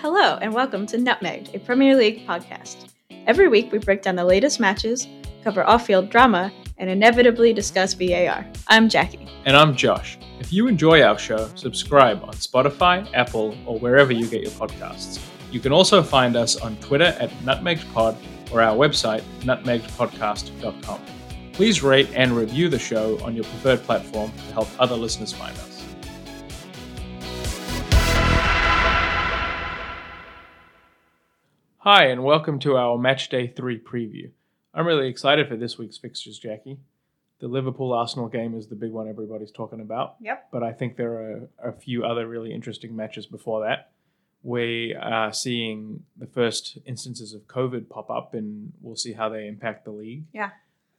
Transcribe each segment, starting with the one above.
Hello, and welcome to Nutmeg, a Premier League podcast. Every week, we break down the latest matches, cover off field drama, and inevitably discuss VAR. I'm Jackie. And I'm Josh. If you enjoy our show, subscribe on Spotify, Apple, or wherever you get your podcasts. You can also find us on Twitter at NutmegPod or our website, nutmegpodcast.com. Please rate and review the show on your preferred platform to help other listeners find us. Hi, and welcome to our Match Day 3 preview. I'm really excited for this week's fixtures, Jackie. The Liverpool Arsenal game is the big one everybody's talking about. Yep. But I think there are a few other really interesting matches before that. We are seeing the first instances of COVID pop up, and we'll see how they impact the league. Yeah.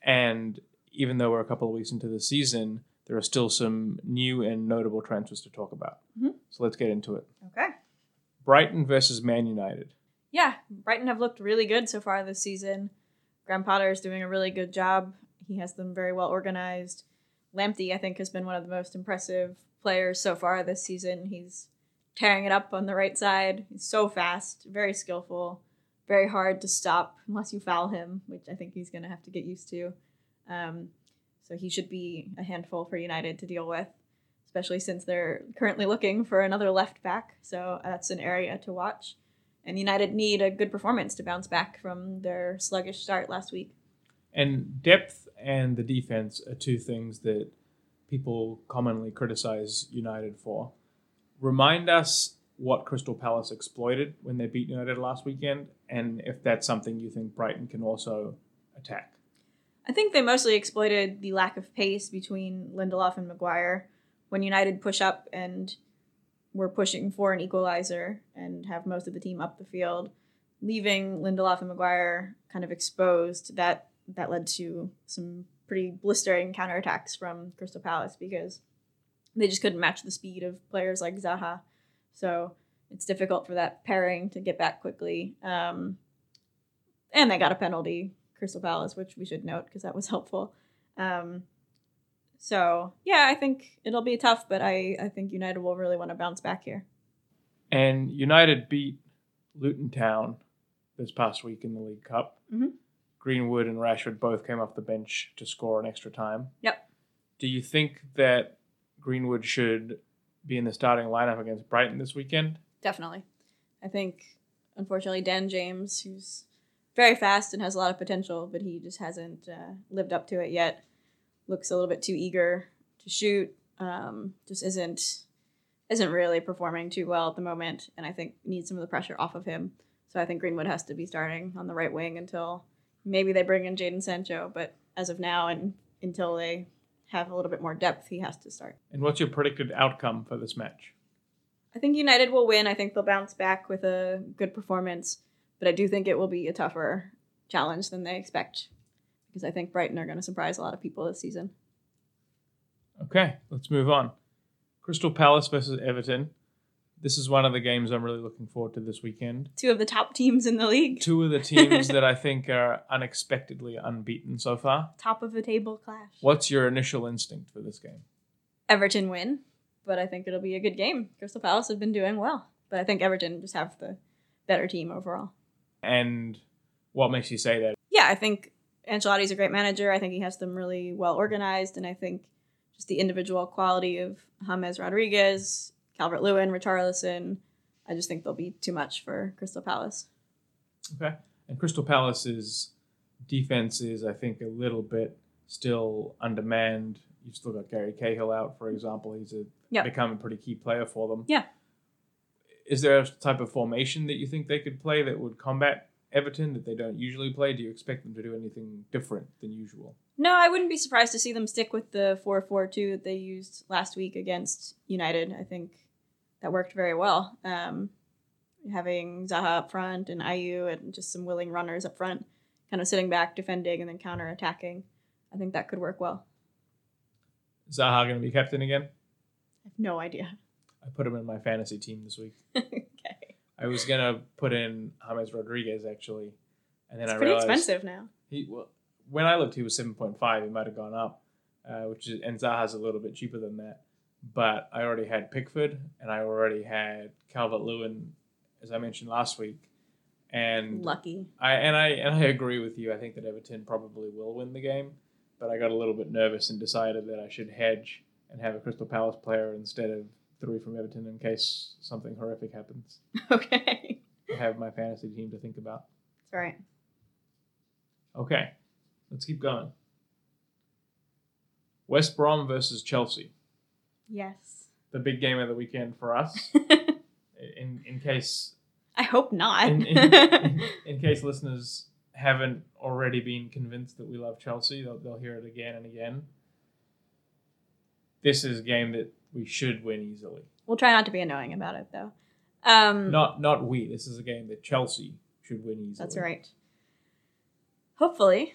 And even though we're a couple of weeks into the season, there are still some new and notable transfers to talk about. Mhm. So let's get into it. Okay. Brighton versus Man United. Yeah, Brighton have looked really good so far this season. Graham Potter is doing a really good job. He has them very well organized. Lamptey, I think, has been one of the most impressive players so far this season. He's tearing it up on the right side. He's so fast, very skillful, very hard to stop unless you foul him, which I think he's going to have to get used to. Um, so he should be a handful for United to deal with, especially since they're currently looking for another left back. So that's an area to watch. And United need a good performance to bounce back from their sluggish start last week. And depth and the defense are two things that people commonly criticize United for. Remind us what Crystal Palace exploited when they beat United last weekend, and if that's something you think Brighton can also attack. I think they mostly exploited the lack of pace between Lindelof and Maguire. When United push up and were pushing for an equalizer and have most of the team up the field, leaving Lindelof and Maguire kind of exposed, that that led to some pretty blistering counterattacks from Crystal Palace because they just couldn't match the speed of players like Zaha. So it's difficult for that pairing to get back quickly. Um, and they got a penalty, Crystal Palace, which we should note because that was helpful. Um, so yeah, I think it'll be tough, but I, I think United will really want to bounce back here. And United beat Luton Town this past week in the League Cup. Mhm. Greenwood and Rashford both came off the bench to score an extra time. Yep. Do you think that Greenwood should be in the starting lineup against Brighton this weekend? Definitely. I think, unfortunately, Dan James, who's very fast and has a lot of potential, but he just hasn't uh, lived up to it yet. Looks a little bit too eager to shoot. Um, just isn't isn't really performing too well at the moment, and I think needs some of the pressure off of him. So I think Greenwood has to be starting on the right wing until maybe they bring in Jadon Sancho, but as of now and until they have a little bit more depth, he has to start. And what's your predicted outcome for this match? I think United will win. I think they'll bounce back with a good performance, but I do think it will be a tougher challenge than they expect because I think Brighton are going to surprise a lot of people this season. Okay, let's move on. Crystal Palace versus Everton. This is one of the games I'm really looking forward to this weekend. Two of the top teams in the league, Two of the teams that I think are unexpectedly unbeaten so far. top of the table clash. What's your initial instinct for this game? Everton win, but I think it'll be a good game. Crystal Palace have been doing well, but I think Everton just have the better team overall. And what makes you say that? yeah, I think Ancelotti's a great manager. I think he has them really well organized, and I think just the individual quality of James Rodriguez, Calvert Lewin, Richarlison, I just think they'll be too much for Crystal Palace. Okay. And Crystal Palace's defense is, I think, a little bit still undermanned. You've still got Gary Cahill out, for example. He's a, Yep. become a pretty key player for them. Yeah. Is there a type of formation that you think they could play that would combat Everton that they don't usually play? Do you expect them to do anything different than usual? No, I wouldn't be surprised to see them stick with the 4 4 2 that they used last week against United. I think that worked very well. Um, having Zaha up front and Ayew and just some willing runners up front, kind of sitting back, defending, and then counter attacking. I think that could work well. Zaha going to be captain again? I have no idea. I put him in my fantasy team this week. okay. I was gonna put in James Rodriguez actually, and then It's I pretty realized expensive now. he well, when I looked he was seven point five. He might have gone up, uh, which is and Zaha's a little bit cheaper than that. But I already had Pickford and I already had Calvert Lewin as I mentioned last week, and Lucky. I and I and I agree with you. I think that Everton probably will win the game, but I got a little bit nervous and decided that I should hedge and have a Crystal Palace player instead of three from Everton in case something horrific happens. Okay. I have my fantasy team to think about. That's right. Okay, let's keep going. West Brom versus Chelsea, Yes. the big game of the weekend for us. In in case I hope not. in, in, in case listeners haven't already been convinced that we love Chelsea, they'll, they'll hear it again and again. This is a game that we should win easily. we'll try not to be annoying about it though. Um, Not not we. This is a game that Chelsea should win easily. That's right. Hopefully,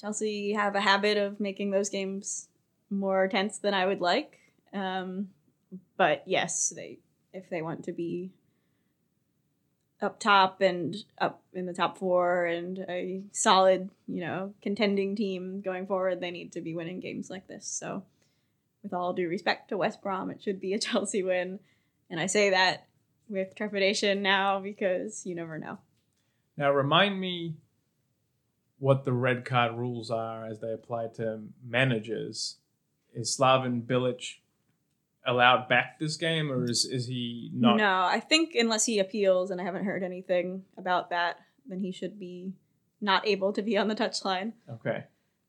Chelsea have a habit of making those games more tense than I would like. Um, but yes, they if they want to be up top and up in the top four and a solid, you know, contending team going forward, they need to be winning games like this. So, with all due respect to West Brom, it should be a Chelsea win, and I say that with trepidation now because you never know. Now remind me what the red card rules are as they apply to managers. Is Slaven Bilic allowed back this game, or is is he not? No, I think unless he appeals, and I haven't heard anything about that, then he should be not able to be on the touchline, Okay,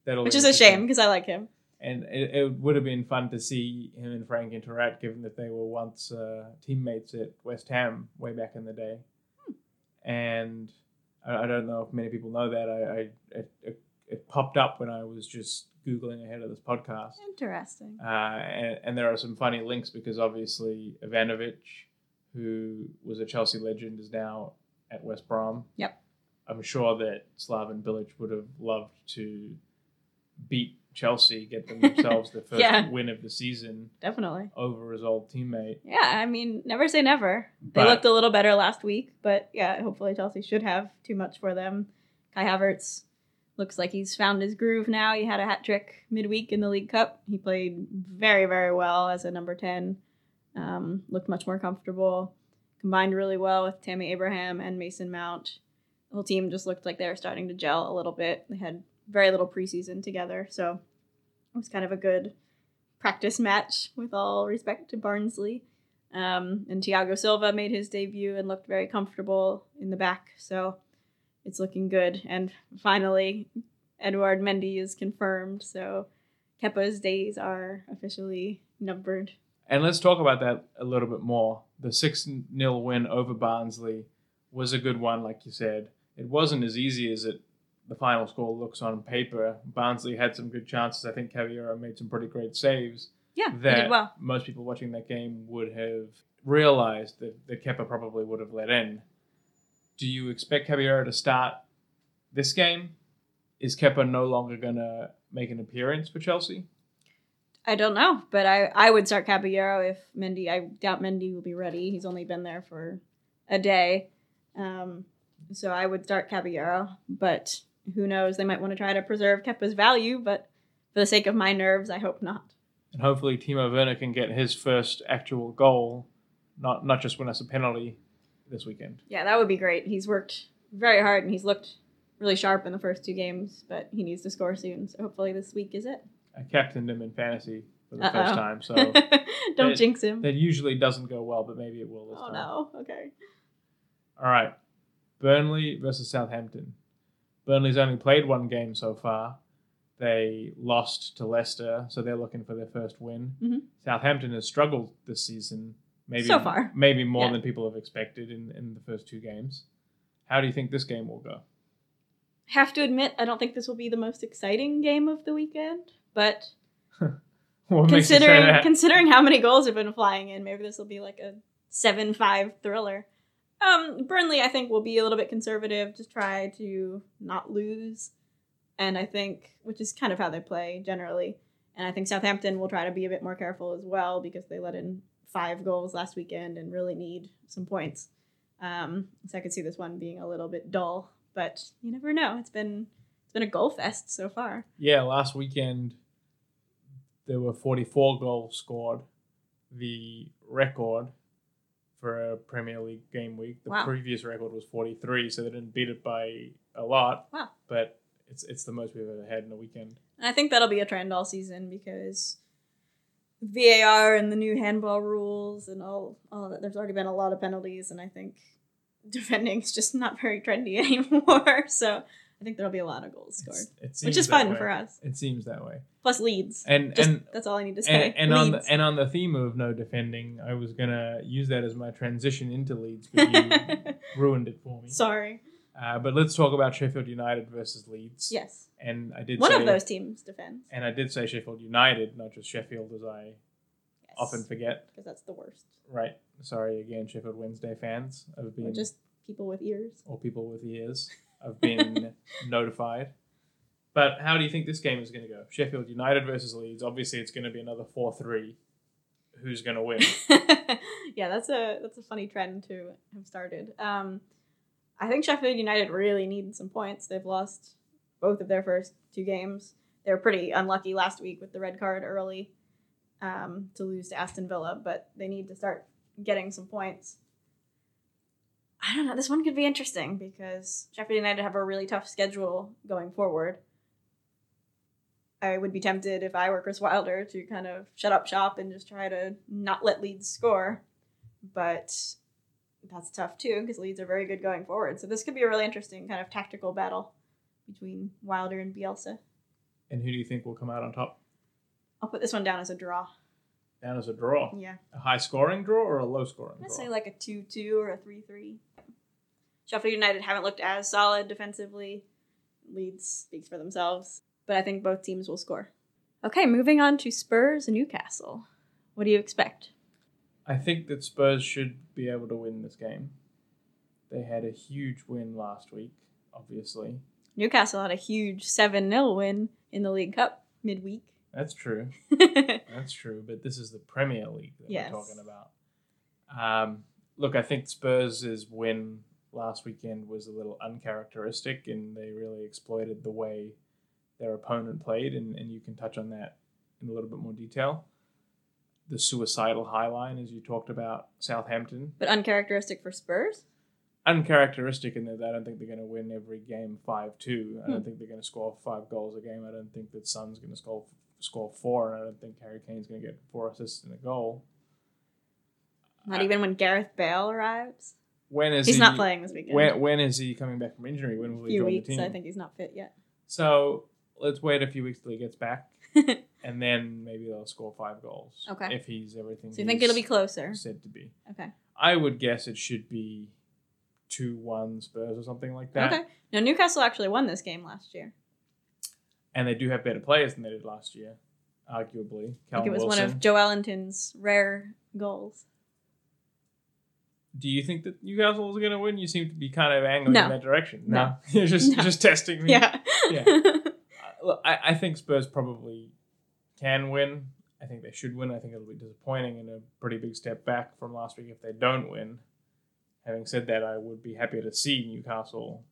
that'll which is a shame because I like him. And it, it would have been fun to see him and Frank interact, given that they were once uh, teammates at West Ham way back in the day. And I, I don't know if many people know that. I, I it, it, it popped up when I was just googling ahead of this podcast. Interesting. Uh, and, and there are some funny links because obviously Ivanovic, who was a Chelsea legend, is now at West Brom. Yep. I'm sure that Slaven Bilic would have loved to beat Chelsea, get themselves the first Yeah. win of the season Definitely. over his old teammate. Yeah, I mean, never say never. They But- looked a little better last week, but yeah, hopefully Chelsea should have too much for them. Kai Havertz looks like he's found his groove now. He had a hat trick midweek in the League Cup. He played very, very well as a number 10. Um, looked much more comfortable. Combined really well with Tammy Abraham and Mason Mount. The whole team just looked like they were starting to gel a little bit. They had very little preseason together, so it was kind of a good practice match with all respect to Barnsley. Um, and Thiago Silva made his debut and looked very comfortable in the back, so it's looking good. And finally, Edouard Mendy is confirmed, so Kepa's days are officially numbered. And let's talk about that a little bit more. The 6 0 win over Barnsley was a good one, like you said. It wasn't as easy as it the final score looks on paper. Barnsley had some good chances. I think Caballero made some pretty great saves. Yeah, he that did well. most people watching that game would have realized that, that Kepa probably would have let in. Do you expect Caballero to start this game? Is Kepa no longer going to make an appearance for Chelsea? I don't know, but I, I would start Caballero if Mendy. I doubt Mendy will be ready. He's only been there for a day, um, so I would start Caballero. But who knows? They might want to try to preserve Kepa's value, but for the sake of my nerves, I hope not. And hopefully Timo Werner can get his first actual goal, not not just win us a penalty this weekend. Yeah, that would be great. He's worked very hard and he's looked really sharp in the first two games, but he needs to score soon. So hopefully this week is it. I captained him in fantasy for the Uh-oh. first time, so don't It- jinx him. that usually doesn't go well, but maybe it will this Oh time. Oh no. Okay. All right. Burnley versus Southampton. Burnley's only played one game so far. They lost to Leicester, so they're looking for their first win. Mhm. Southampton has struggled this season, maybe So far. maybe more Yeah. than people have expected in, in the first two games. How do you think this game will go? Have to admit, I don't think this will be the most exciting game of the weekend, but What makes you say considering considering how many goals have been flying in, maybe this will be like a seven five thriller. Um, Burnley, I think, will be a little bit conservative to try to not lose, and I think, which is kind of how they play generally, and I think Southampton will try to be a bit more careful as well because they let in five goals last weekend and really need some points. Um, so I could see this one being a little bit dull, but you never know. It's been it's been a goal fest so far. Yeah, last weekend there were 44 goals scored. The record for a Premier League game week. The Wow. previous record was 43, so they didn't beat it by a lot. Wow. But it's it's the most we've ever had in a weekend. And I think that'll be a trend all season because VAR and the new handball rules and all all that. There's already been a lot of penalties, and I think defending is just not very trendy anymore. So I think there'll be a lot of goals scored, It's- it which is fun way. for us. It seems that way. Plus Leeds. And Just, and that's all I need to say. and, and on the and on the theme of no defending, I was gonna use that as my transition into Leeds, but you ruined it for me. Sorry. Uh, but let's talk about Sheffield United versus Leeds. Yes. And I did One say, of those teams defends. and I did say Sheffield United, not just Sheffield, as I Yes. often forget. because that's the worst. Right. Sorry again, Sheffield Wednesday fans. of being Or just people with ears. or people with ears. I've been notified. But how do you think this game is going to go? Sheffield United versus Leeds. Obviously, it's going to be another four-three. Who's going to win? yeah, that's a that's a funny trend to have started. Um, I think Sheffield United really need some points. They've lost both of their first two games. They were pretty unlucky last week with the red card early um, to lose to Aston Villa, but they need to start getting some points. I don't know. This one could be interesting because Sheffield United have a really tough schedule going forward. I would be tempted if I were Chris Wilder to kind of shut up shop and just try to not let Leeds score. But that's tough too because Leeds are very good going forward. So this could be a really interesting kind of tactical battle between Wilder and Bielsa. and who do you think will come out on top? I'll put this one down as a draw. Down as a draw. Yeah. A high-scoring draw or a low-scoring Let's draw? say like a 2 2 or a 3 3. Sheffield United haven't looked as solid defensively. Leeds speaks for themselves. But I think both teams will score. Okay, moving on to Spurs and Newcastle. What do you expect? I think that Spurs should be able to win this game. They had a huge win last week, obviously. Newcastle had a huge 7 0 win in the League Cup midweek. That's true. That's true, but this is the Premier League that Yes. we're talking about. Um, look, I think Spurs' is win last weekend was a little uncharacteristic, and they really exploited the way their opponent played, and, and you can touch on that in a little bit more detail. The suicidal high line, as you talked about, Southampton, but uncharacteristic for Spurs? uncharacteristic in that I don't think they're going to win every game five two. I Hmm. don't think they're going to score five goals a game. I don't think that Son's going to score score four, and I don't think Harry Kane's going to get four assists and a goal. Not Uh, even when Gareth Bale arrives? When is He's he, not playing this weekend. When when is he coming back from injury? When will a he few join weeks. the team? I think he's not fit yet. So let's wait a few weeks till he gets back, and then maybe they'll score five goals. Okay. If he's everything. So you think it'll be closer? Said to be. Okay. I would guess it should be two one Spurs or something like that. Okay. Now Newcastle actually won this game last year. And they do have better players than they did last year, arguably. I think it was Wilson. one of Joelinton's rare goals. Do you think that Newcastle is going to win? You seem to be kind of angling No. in that direction. No. you're just No. just testing me. Yeah. Yeah. Uh, look, I, I think Spurs probably can win. I think they should win. I think it'll be disappointing and a pretty big step back from last week if they don't win. Having said that, I would be happy to see Newcastle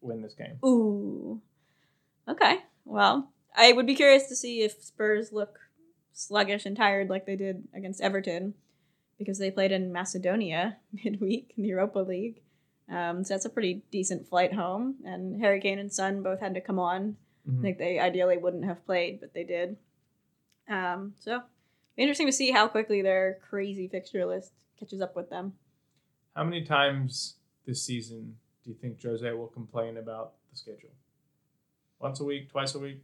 win this game. Ooh. Okay. Well, I would be curious to see if Spurs look sluggish and tired like they did against Everton because they played in Macedonia midweek in the Europa League. Um, so that's a pretty decent flight home. And Harry Kane and Son both had to come on. Mhm. I think they ideally wouldn't have played, but they did. Um, so interesting to see how quickly their crazy fixture list catches up with them. How many times this season do you think Jose will complain about the schedule? Once a week, twice a week?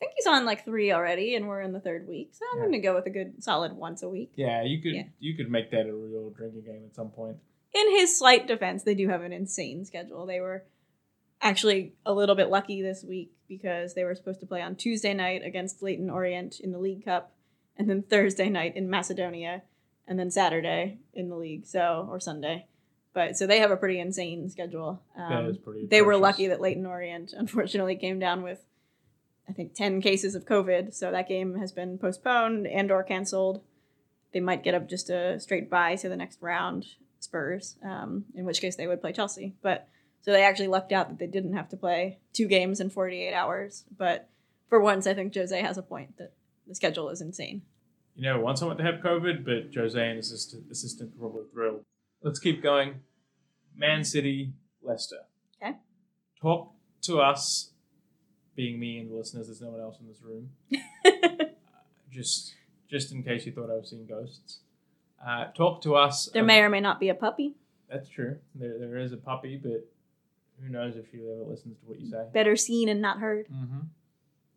Think he's on like three already, and we're in the third week. So I'm Yeah. going to go with a good solid once a week. Yeah, you could Yeah. you could make that a real drinking game at some point. In his slight defense, they do have an insane schedule. They were actually a little bit lucky this week because they were supposed to play on Tuesday night against Leyton Orient in the League Cup, and then Thursday night in Macedonia, and then Saturday in the league. So or Sunday, but so they have a pretty insane schedule. Um, that is pretty. they were lucky that Leyton Orient unfortunately came down with I think 10 cases of COVID, so that game has been postponed and or canceled. They might get up just a straight bye to the next round, Spurs, um, in which case they would play Chelsea. But so they actually lucked out that they didn't have to play two games in 48 hours. But for once, I think Jose has a point that the schedule is insane. You know, never want someone to have COVID, but Jose and his assistant, assistant are probably thrilled. Let's keep going. Man City, Leicester. Okay. Talk to us, being me and the listeners. There's no one else in this room. just, just in case you thought I was seeing ghosts. Uh, talk to us. there ab- may or may not be a puppy. That's true. There, there is a puppy, but who knows if she ever listens to what you say. Better seen and not heard. Mm-hmm.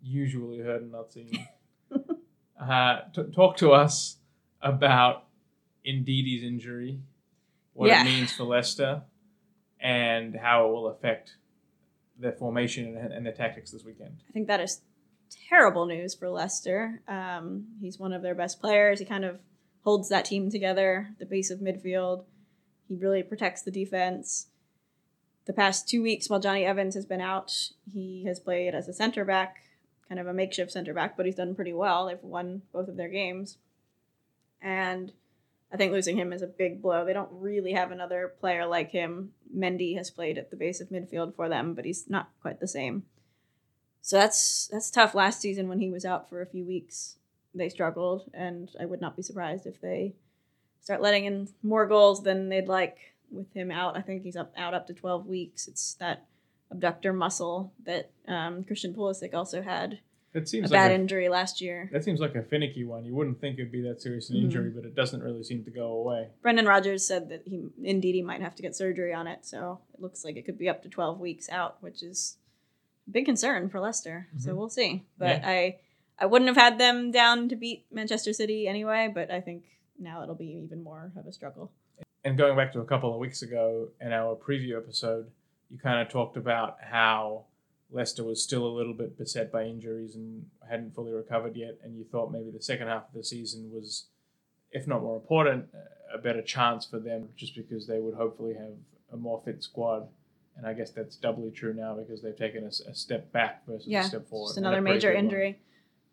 Usually heard and not seen. uh, t- talk to us about Ndidi's injury, what Yeah. it means for Leicester, and how it will affect their formation and, their tactics this weekend. I think that is terrible news for Leicester. Um, he's one of their best players. He kind of holds that team together, the base of midfield. He really protects the defense. The past two weeks, while Jonny Evans has been out, he has played as a center back, kind of a makeshift center back, but he's done pretty well. They've won both of their games. And I think losing him is a big blow. They don't really have another player like him. Mendy has played at the base of midfield for them, but he's not quite the same. So that's that's tough. Last season when he was out for a few weeks, they struggled, and I would not be surprised if they start letting in more goals than they'd like with him out. I think he's up out up to twelve weeks. It's that abductor muscle that um, Christian Pulisic also had A seems bad like a, bad injury last year. that seems like a finicky one. You wouldn't think it'd be that serious an Mhm. injury, but it doesn't really seem to go away. Brendan Rodgers said that he indeed he might have to get surgery on it, so it looks like it could be up to twelve weeks out, which is a big concern for Leicester. So Mhm. we'll see. But I I wouldn't have had them down to beat Manchester City anyway, but I think now it'll be even more of a struggle. and going back to a couple of weeks ago in our preview episode, you kind of talked about how Leicester was still a little bit beset by injuries and hadn't fully recovered yet, and you thought maybe the second half of the season was, if not more important, a better chance for them just because they would hopefully have a more fit squad. And I guess that's doubly true now because they've taken a step back versus Yeah, a step forward. Just another major big one. injury.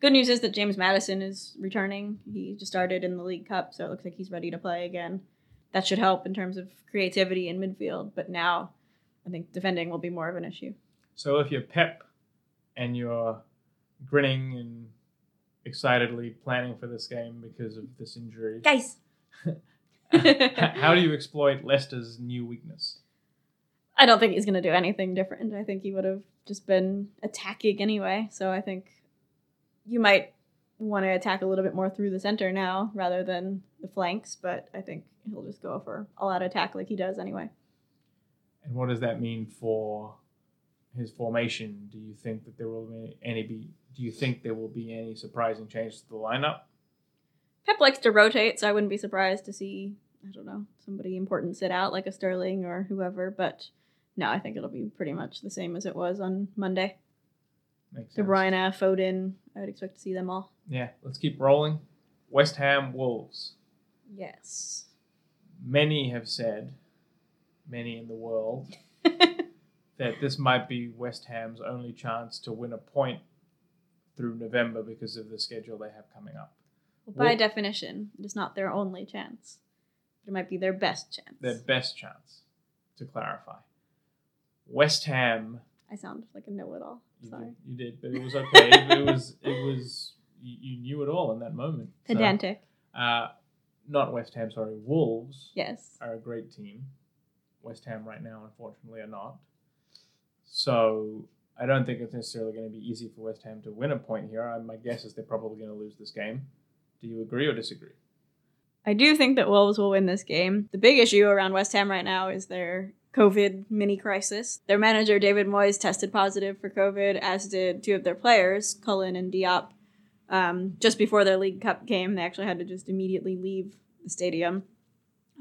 Good news is that James Maddison is returning. He just started in the League Cup, so it looks like he's ready to play again. That should help in terms of creativity in midfield, but now I think defending will be more of an issue. So if you're Pep and you're grinning and excitedly planning for this game because of this injury, Guys! how do you exploit Leicester's new weakness? I don't think he's going to do anything different. I think he would have just been attacking anyway. So I think you might want to attack a little bit more through the center now rather than the flanks, but I think he'll just go for all out attack like he does anyway. And what does that mean for his formation? Do you think that there will be any be? Do you think there will be any surprising changes to the lineup? Pep likes to rotate, so I wouldn't be surprised to see, I don't know, somebody important sit out like a Sterling or whoever, but no, I think it'll be pretty much the same as it was on Monday. Makes De sense. Bruyne, Foden, I would expect to see them all. Yeah, let's keep rolling. West Ham Wolves. Yes. Many have said, many in the world, that this might be West Ham's only chance to win a point through November because of the schedule they have coming up. By Well- definition, it is not their only chance. It might be their best chance. Their best chance, to clarify. West Ham, I sound like a know-it-all. you Sorry. did, you did, but it was okay. it was, it was, you, you knew it all in that moment. So, Pedantic. uh, not West Ham, sorry, Wolves yes. are a great team. West Ham right now, unfortunately, are not. So I don't think it's necessarily going to be easy for West Ham to win a point here. My guess is they're probably going to lose this game. Do you agree or disagree? I do think that Wolves will win this game. The big issue around West Ham right now is their COVID mini crisis. Their manager, David Moyes, tested positive for COVID, as did two of their players, Cullen and Diop. Um, just before their League Cup game, they actually had to just immediately leave the stadium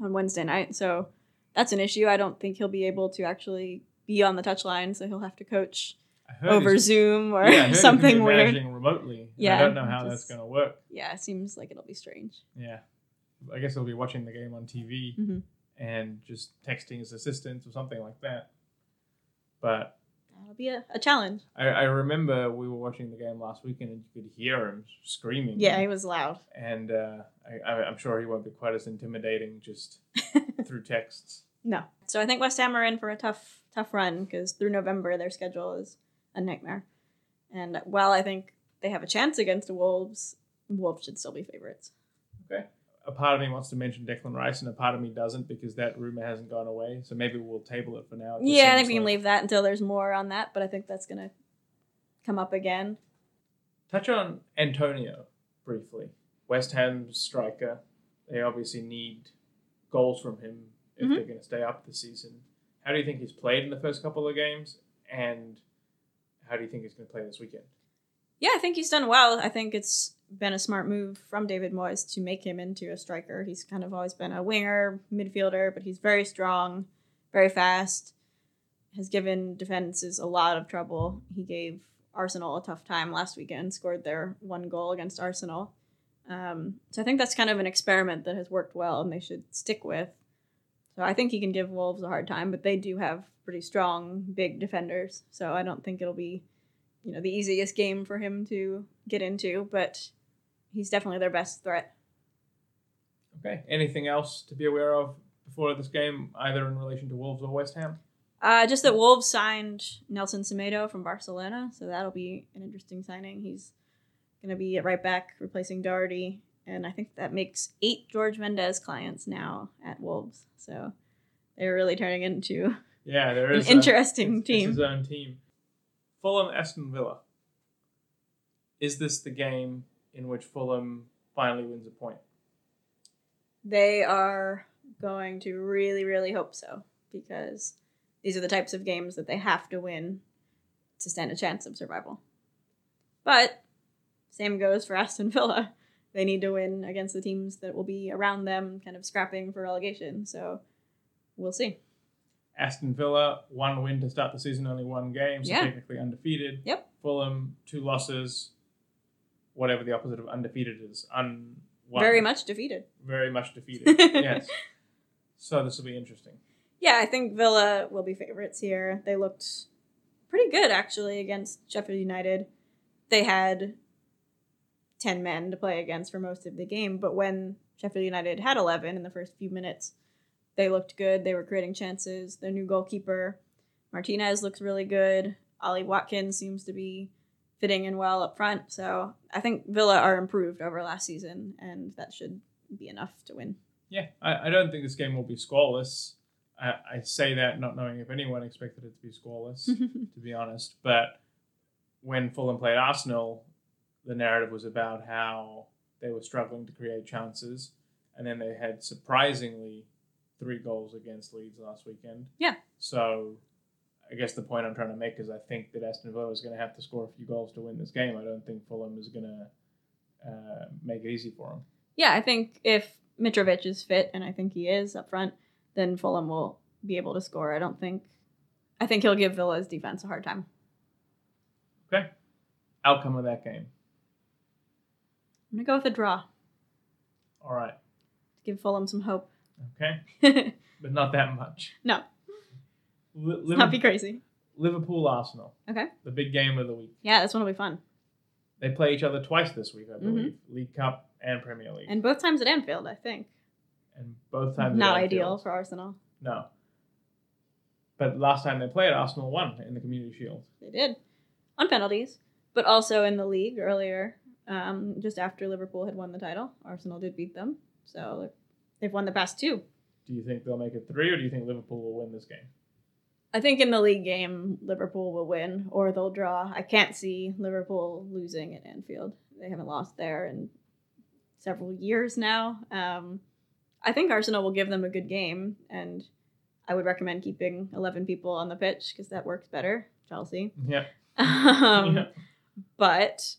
on Wednesday night. So that's an issue. I don't think he'll be able to actually be on the touchline, so he'll have to coach over Zoom or yeah, something weird. managing remotely. Yeah, I don't know how just- that's going to work. Yeah, it seems like it'll be strange. Yeah, I guess he'll be watching the game on TV Mhm. and just texting his assistants or something like that. But That'll be a, a challenge. I, I remember we were watching the game last weekend and you could hear him screaming. Yeah, he was loud. and uh, I, I, I'm sure he won't be quite as intimidating just through texts. No. So I think West Ham are in for a tough, tough run because through November their schedule is a nightmare. And while I think they have a chance against the Wolves, Wolves should still be favorites. Okay. A part of me wants to mention Declan Rice, and a part of me doesn't because that rumor hasn't gone away. So maybe we'll table it for now. It Yeah, I think we can like- leave that until there's more on that, but I think that's gonna come up again. Touch on Antonio briefly. West Ham striker. They obviously need goals from him if Mhm. they're going to stay up this season. How do you think he's played in the first couple of games, and how do you think he's going to play this weekend? Yeah, I think he's done well. I think it's been a smart move from David Moyes to make him into a striker. He's kind of always been a winger, midfielder, but he's very strong, very fast, has given defenses a lot of trouble. He gave Arsenal a tough time last weekend, scored their one goal against Arsenal. Um, so I think that's kind of an experiment that has worked well and they should stick with. So I think he can give Wolves a hard time, but they do have pretty strong, big defenders. So I don't think it'll be you know the easiest game for him to get into, but he's definitely their best threat. Okay. Anything else to be aware of before this game, either in relation to Wolves or West Ham? Uh, just that Wolves signed Nelson Semedo from Barcelona, so that'll be an interesting signing. He's going to be at right back, replacing Doherty, and I think that makes eight George Mendes clients now at Wolves. So they're really turning into Yeah, there an is a- interesting it's- team. It's his own team. Fulham Aston Villa. Is this the game in which Fulham finally wins a point? They are going to really, really hope so because these are the types of games that they have to win to stand a chance of survival. But same goes for Aston Villa. They need to win against the teams that will be around them, kind of scrapping for relegation. So we'll see. Aston Villa, one win to start the season, only one game, so Yeah. technically undefeated. Yep. Fulham, two losses, whatever the opposite of undefeated is. Un-. Very much defeated. Very much defeated. yes. So this will be interesting. Yeah, I think Villa will be favorites here. They looked pretty good actually against Sheffield United. They had 10 men to play against for most of the game, but when Sheffield United had 11 in the first few minutes, they looked good. They were creating chances. Their new goalkeeper, Martinez, looks really good. Ollie Watkins seems to be fitting in well up front. So I think Villa are improved over last season, and that should be enough to win. Yeah, I, I don't think this game will be scoreless. I, I say that not knowing if anyone expected it to be scoreless, to be honest. But when Fulham played Arsenal, the narrative was about how they were struggling to create chances, and then they had surprisingly three goals against Leeds last weekend. Yeah. So I guess the point I'm trying to make is I think that Aston Villa is going to have to score a few goals to win this game. I don't think Fulham is going to uh, make it easy for them. Yeah, I think if Mitrovic is fit, and I think he is up front, then Fulham will be able to score. I don't think. I think he'll give Villa's defense a hard time. Okay. Outcome of that game. I'm gonna go with a draw. All right. Give Fulham some hope. Okay. But not that much. No. Li- not Liverpool, be crazy. Liverpool Arsenal. Okay. The big game of the week. Yeah, this one will be fun. They play each other twice this week, I Mhm. believe. League Cup and Premier League. And both times at Anfield, I think. And both times Not ideal for Arsenal. No. But last time they played, Arsenal won in the Community Shield. They did on penalties, but also in the league earlier, um, just after Liverpool had won the title. Arsenal did beat them, so they've won the past two. Do you think they'll make it three, or do you think Liverpool will win this game? I think in the league game, Liverpool will win or they'll draw. I can't see Liverpool losing at Anfield. They haven't lost there in several years now. Um, I think Arsenal will give them a good game, and I would recommend keeping 11 people on the pitch because that works better. Chelsea. Yeah. Um, yeah. But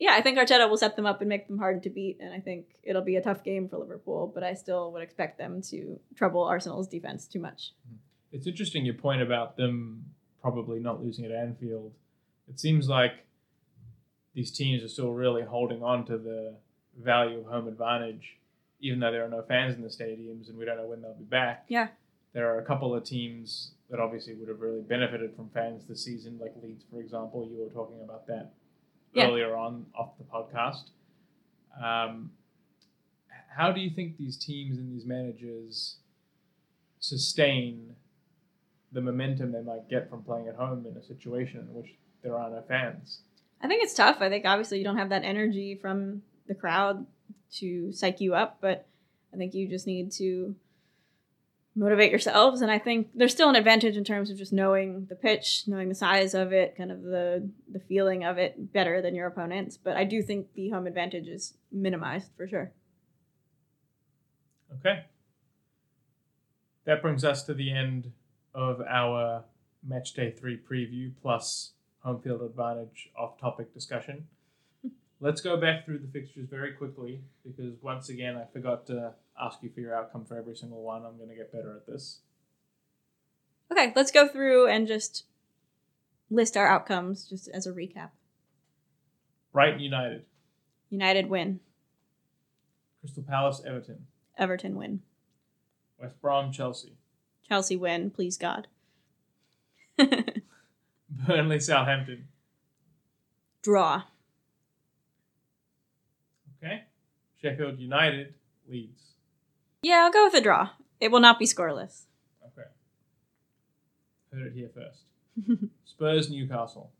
yeah, I think Arteta will set them up and make them hard to beat, and I think it'll be a tough game for Liverpool. But I still would expect them to trouble Arsenal's defense too much. Mm-hmm. It's interesting your point about them probably not losing at Anfield. It seems like these teams are still really holding on to the value of home advantage, even though there are no fans in the stadiums and we don't know when they'll be back. Yeah. There are a couple of teams that obviously would have really benefited from fans this season, like Leeds, for example. You were talking about that Yeah. earlier on off the podcast. Um, how do you think these teams and these managers sustain the momentum they might get from playing at home in a situation in which there are no fans? I think it's tough. I think obviously you don't have that energy from the crowd to psych you up, but I think you just need to motivate yourselves. And I think there's still an advantage in terms of just knowing the pitch, knowing the size of it, kind of the the feeling of it better than your opponents. But I do think the home advantage is minimized for sure. Okay. That brings us to the end of our match day three preview plus home field advantage off topic discussion. Let's go back through the fixtures very quickly because once again I forgot to ask you for your outcome for every single one. I'm going to get better at this. Okay, let's go through and just list our outcomes just as a recap. Brighton United, United win, Crystal Palace Everton, Everton win, West Brom Chelsea, Chelsea win, please God. Burnley Southampton. Draw, Okay. Sheffield United Leeds. Yeah, I'll go with a draw. It will not be scoreless. Okay. Heard it here first. Spurs Newcastle.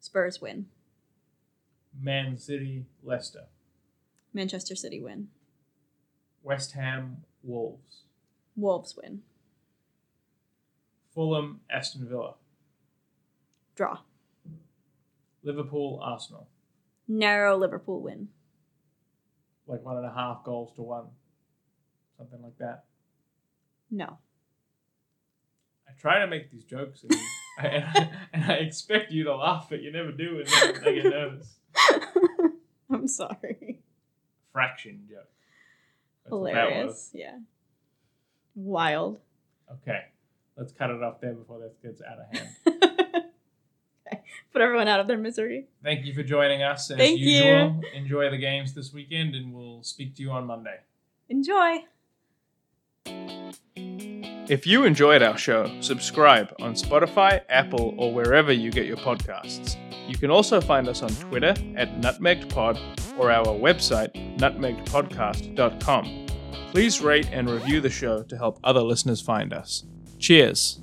Spurs win. Man City Leicester. Manchester City win. West Ham Wolves. Wolves win. Fulham Aston Villa. Draw. Liverpool Arsenal. Narrow Liverpool win. Like one and a half goals to one. Something like that. No. I try to make these jokes and I, and I expect you to laugh, but you never do, and then I get nervous. I'm sorry. Fraction joke. That's what that was. Hilarious. Yeah. Wild. Okay, let's cut it off there before this gets out of hand. Okay. Put everyone out of their misery. Thank you for joining us as Thank you. Enjoy the games this weekend, and we'll speak to you on Monday. Enjoy. If you enjoyed our show, subscribe on Spotify, Apple, or wherever you get your podcasts. You can also find us on Twitter at NutmegPod or our website, nutmegpodcast.com. Please rate and review the show to help other listeners find us. Cheers.